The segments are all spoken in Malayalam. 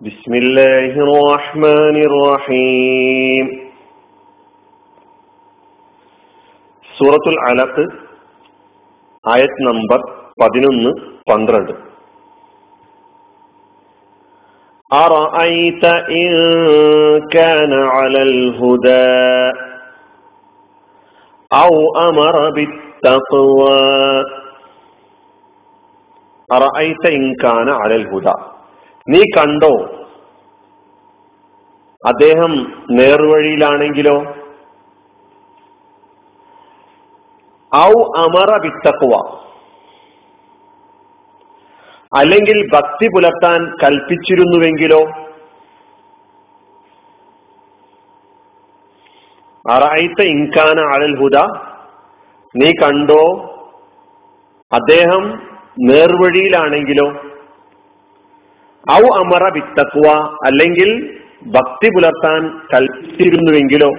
بسم الله الرحمن الرحيم സൂറത്തുൽ അലക്ക് ആയത് നമ്പർ പതിനൊന്ന് പന്ത്രണ്ട് أرأيت إن كان على الهدى أو أمر بالتقوى أرأيت إن كان على الهدى നീ കണ്ടോ? അദ്ദേഹം നേർവഴിയിലാണെങ്കിലോ? ഔ അമറ വിത്തക്കുവ. അല്ലെങ്കിൽ ഭക്തി പുലർത്താൻ കൽപ്പിച്ചിരുന്നുവെങ്കിലോ? അറായിത്ത ഇൻകാന അഴൽ ഹുദ. നീ കണ്ടോ? അദ്ദേഹം നേർവഴിയിലാണെങ്കിലോ? ഔ അമറ വിത്തക്കുവ അല്ലെങ്കിൽ ഭക്തി പുലർത്താൻ കൽപ്പിച്ചിരുന്നുവെങ്കിലോ?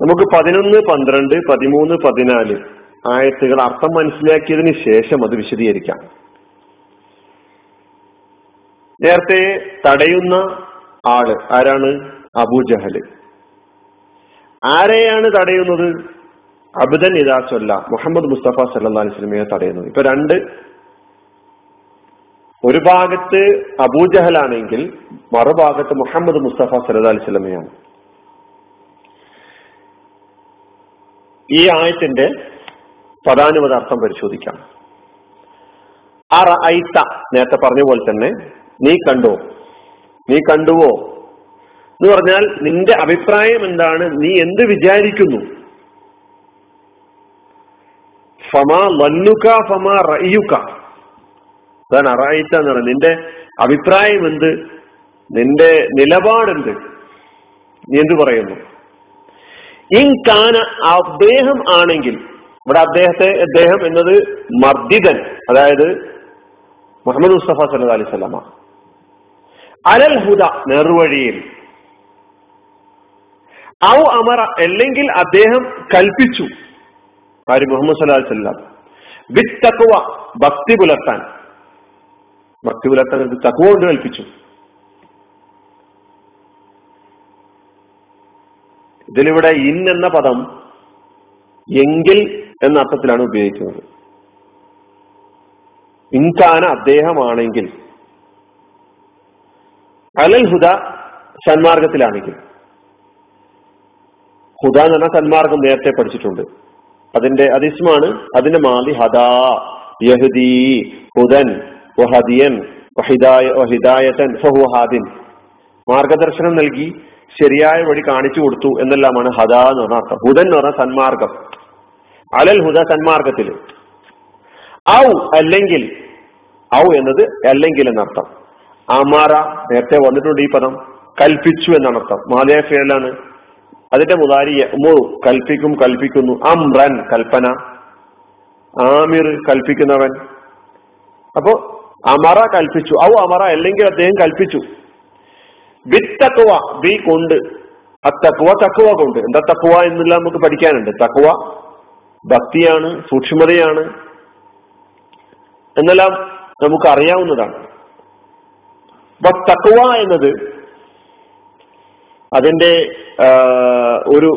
നമുക്ക് പതിനൊന്ന് പന്ത്രണ്ട് പതിമൂന്ന് പതിനാല് ആയത്തുകൾ അർത്ഥം മനസ്സിലാക്കിയതിന് ശേഷം അത് വിശദീകരിക്കാം. നേരത്തെ തടയുന്ന ആൾ ആരാണ്? അബൂജഹൽ ആരെയാണ് തടയുന്നത്? അബുദൻ ചൊല്ല മുഹമ്മദ് മുസ്തഫ സല്ലാ അലിസ്ലമിയെ തടയുന്നത്. ഇപ്പൊ രണ്ട് ഒരു ഭാഗത്ത് അബൂജഹലാണെങ്കിൽ മറുഭാഗത്ത് മുഹമ്മദ് മുസ്തഫ സല്ലാ അലിസ്ലമയാണ് ഈ ആയത്തിന്റെ പദാനുപത അർത്ഥം പരിശോധിക്കാം. അറ ഐത്ത നേരത്തെ പറഞ്ഞ പോലെ തന്നെ നീ കണ്ടോ? നീ കണ്ടുവോ? എന്ന് പറഞ്ഞാൽ നിന്റെ അഭിപ്രായം എന്താണ്? നീ എന്ത് വിചാരിക്കുന്നു? ഫമാ ലന്നുക ഫമാ റയ്യുക അതാണ് അറായിത്ത എന്ന് പറയുന്നത് നിന്റെ അഭിപ്രായം എന്ത്? നിന്റെ നിലപാടെന്ത്? നീ എന്ത് പറയുന്നു? ഇൻ കാന അദ്ദേഹം ആണെങ്കിൽ ഇവിടെ അദ്ദേഹത്തെ അദ്ദേഹം എന്നത് മർദ്ദിതൻ അതായത് മുഹമ്മദ് മുസ്തഫ സല്ലു അലൈഹി സ്വലാമ അലൽ ഹുദ നെറുവഴിയിൽ ഔ അമറ അല്ലെങ്കിൽ അദ്ദേഹം കൽപ്പിച്ചു. ആര് മുഹമ്മദ് സല്ലാ വല്ലം വിത്തക്കുവ ഭക്തി പുലർത്താൻ. ഭക്തി പുലർത്താൻ തക്കുവ കൊണ്ട് കൽപ്പിച്ചു. ഇതിലിവിടെ ഇൻ എന്ന പദം എങ്കിൽ എന്ന അർത്ഥത്തിലാണ് ഉപയോഗിക്കുന്നത്. ഇൻകാന അദ്ദേഹമാണെങ്കിൽ. അലൽ ഹുദ സന്മാർഗത്തിലാണെങ്കിൽ. ഹുദ എന്ന് പറഞ്ഞാൽ സന്മാർഗം നേരത്തെ പഠിച്ചിട്ടുണ്ട്. അതിന്റെ അതിസ്മാണ് അതിന്റെ മാതി ഹദാ യഹദി ഹുദൻ വഹദിയൻ ഹിദായതൻ ഫഹുഹാദിൻ മാർഗദർശനം നൽകി ശരിയായ വഴി കാണിച്ചു കൊടുത്തു എന്നെല്ലാമാണ് ഹദ എന്ന് പറഞ്ഞ അർത്ഥം. ഹുദൻ എന്ന് പറഞ്ഞ സന്മാർഗം. അലൽ ഹുദ സന്മാർഗത്തിൽ ഔ അല്ലെങ്കിൽ ഔ എന്നത് അല്ലെങ്കിൽ എന്നർത്ഥം. അമാറ നേരത്തെ വന്നിട്ടുണ്ട് ഈ പദം കൽപ്പിച്ചു എന്നാണ് അർത്ഥം. മാലയ ഫേലാണ് അതിന്റെ മുതാരി മു കൽപ്പിക്കും കൽപ്പിക്കുന്നു. അംറൻ കൽപ്പന. ആമിർ കൽപ്പിക്കുന്നവൻ. അപ്പോ അമറ കൽപ്പിച്ചു. ഔ അമറ അല്ലെങ്കിൽ അദ്ദേഹം കൽപ്പിച്ചു. വിത്തക്കുവ ബി കൊണ്ട്. അത്തക്കുവ തക്കുവ കൊണ്ട്. എന്താ തക്കുവ എന്നുള്ള നമുക്ക് പഠിക്കാനുണ്ട്. തക്കുവ ഭക്തിയാണ് സൂക്ഷ്മതയാണ്. എന്നെല്ലാം നമുക്ക് അറിയാവുന്നതാണ് തക്കുവ എന്നത് അതിന്റെ ഒരു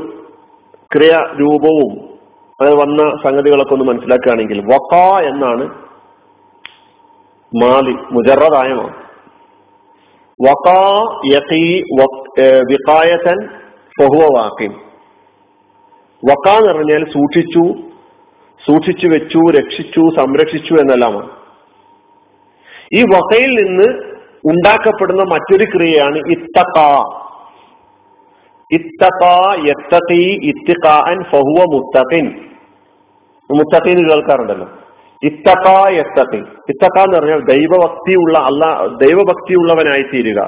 ക്രിയ രൂപവും അത് വന്ന സംഗതികളൊക്കെ ഒന്ന് മനസ്സിലാക്കുകയാണെങ്കിൽ വക്ക എന്നാണ് മാലി മുജറദായമാണ് വക്കാ യഖീ വിഖായതൻ ഫഹുവ വാക്കിം വക്ക എന്ന് പറഞ്ഞാൽ സൂക്ഷിച്ചു സൂക്ഷിച്ചു വെച്ചു രക്ഷിച്ചു സംരക്ഷിച്ചു എന്നെല്ലാമാണ്. ഈ വക്കയിൽ നിന്ന് ഉണ്ടാക്കപ്പെടുന്ന മറ്റൊരു ക്രിയയാണ് ഇത്തക്ക ഇത്തക്ക യത്തഖി ഇത്തിഖാൻ ഫഹുവ മുത്തഖിൻ. മുത്തഖിൻ കേൾക്കാറുണ്ടല്ലോ. ഇത്തക്ക യത്തഖി ഇത്തക്ക എന്ന് പറഞ്ഞാൽ ദൈവഭക്തിയുള്ള അല്ലാ ദൈവഭക്തിയുള്ളവനായി തീരുക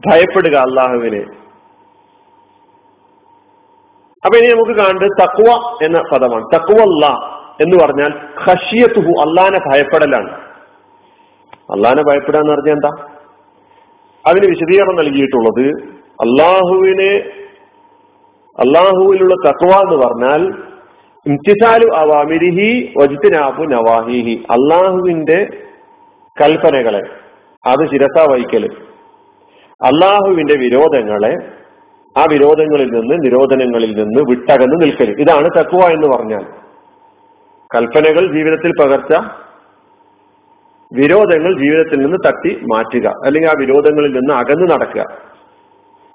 ഭയപ്പെടുക അള്ളാഹുവിനെ അപ്പൊ ഇനി നമുക്ക് കാണേണ്ടത് തക്വ എന്ന പദമാണ്. തക്വ അല്ല എന്ന് പറഞ്ഞാൽ ഖഷിയത്തുഹു അള്ളാനെ ഭയപ്പെടലാണ്. അള്ളാനെ ഭയപ്പെടുക എന്ന് പറഞ്ഞാൽ എന്താ? അതിന് വിശദീകരണം നൽകിയിട്ടുള്ളത് അള്ളാഹുവിനെ അള്ളാഹുവിലുള്ള തക്വ എന്ന് പറഞ്ഞാൽ ഇംതിസാലു അവാമിരിഹി വജിത്തിനാബു നവാഹിഹി. അള്ളാഹുവിന്റെ കൽപ്പനകളെ അത് ശിരസ വഹിക്കൽ. അള്ളാഹുവിന്റെ വിരോധങ്ങളെ ആ വിരോധങ്ങളിൽ നിന്ന് നിരോധനങ്ങളിൽ നിന്ന് വിട്ടകന്ന് നിൽക്കൽ ഇതാണ് തക്കുവ എന്ന് പറഞ്ഞാൽ. കൽപ്പനകൾ ജീവിതത്തിൽ പകർച്ച വിരോധങ്ങൾ ജീവിതത്തിൽ നിന്ന് തട്ടി മാറ്റുക അല്ലെങ്കിൽ ആ വിരോധങ്ങളിൽ നിന്ന് അകന്നു നടക്കുക.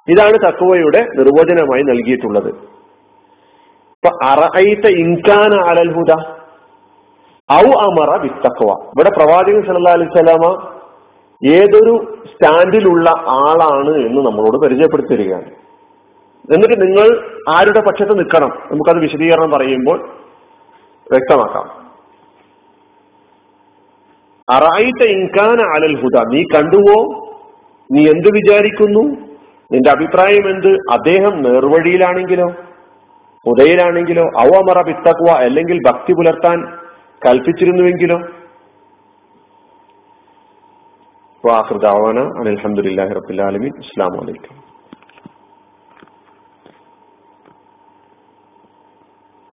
ഇതാണ് തക്കുവയുടെ നിർവചനമായി നൽകിയിട്ടുള്ളത്. അറൈത്ത ഇൻകാന അലൽഹുദ ഔ അമറ വിത്തഖ്വ ഇവിടെ പ്രവാചകൻ സല്ലല്ലാഹു അലൈഹി വസല്ലമ ഏതൊരു സ്റ്റാൻഡിലുള്ള ആളാണ് എന്ന് നമ്മളോട് പരിചയപ്പെടുത്തി തരികയാണ് എന്നിട്ട് നിങ്ങൾ ആരുടെ പക്ഷത്ത് നിൽക്കണം? നമുക്കത് വിശദീകരണം പറയുമ്പോൾ വ്യക്തമാക്കാം. അറായിട്ട ഇൻകാന അലൽ ഹുദ. നീ കണ്ടുവോ? നീ എന്ത് വിചാരിക്കുന്നു? നിന്റെ അഭിപ്രായം എന്ത്? അദ്ദേഹം നേർവഴിയിലാണെങ്കിലോ? ഉദയിലാണെങ്കിലോ അവമറ പിത്തക്കുക അല്ലെങ്കിൽ ഭക്തി പുലർത്താൻ കൽപ്പിച്ചിരുന്നുവെങ്കിലോ? വാഹൃദാവാന അലഹമുല്ലാഹി റബുലാലമി അസ്സാം വലൈക്കും